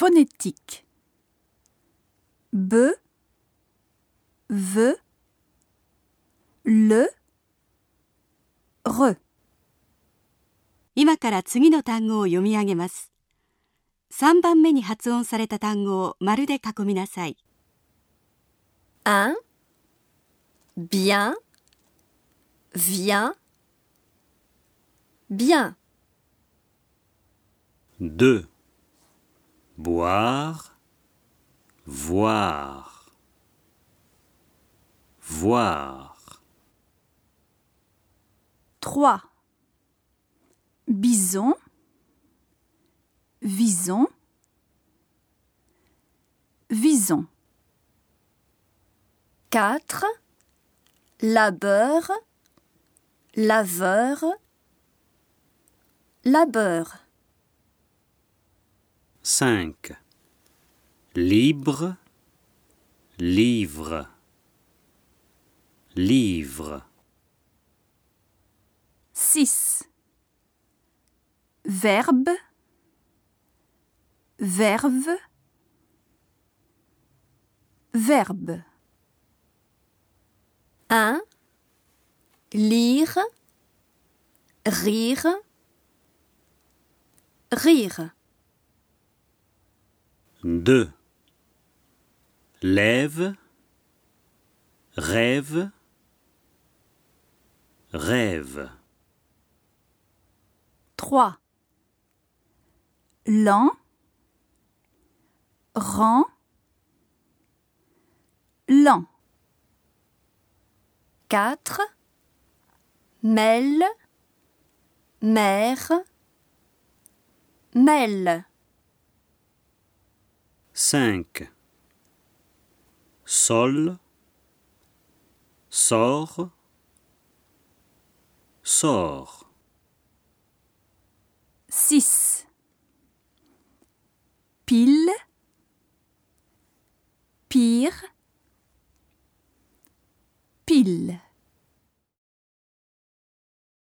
Phonétique. B, V, le, re. 今から次の単語を読み上げます。3番目に発音された単語を丸で囲みなさい。un, bien, vient, bien, 2. Boire, voir, voir. 3. Bison, vison, vison. 4, labeur, laveur, labeur, 5. Libre, livre, livre. 6. Verbe, verve, verbe. 1, lire, rire, rire, 2. Lève, rêve, rêve. 3. Lent, rend, lent. 4, mêle, mère, mêle, 5. Sol, sort, sort. 6. Pile, pire, pile.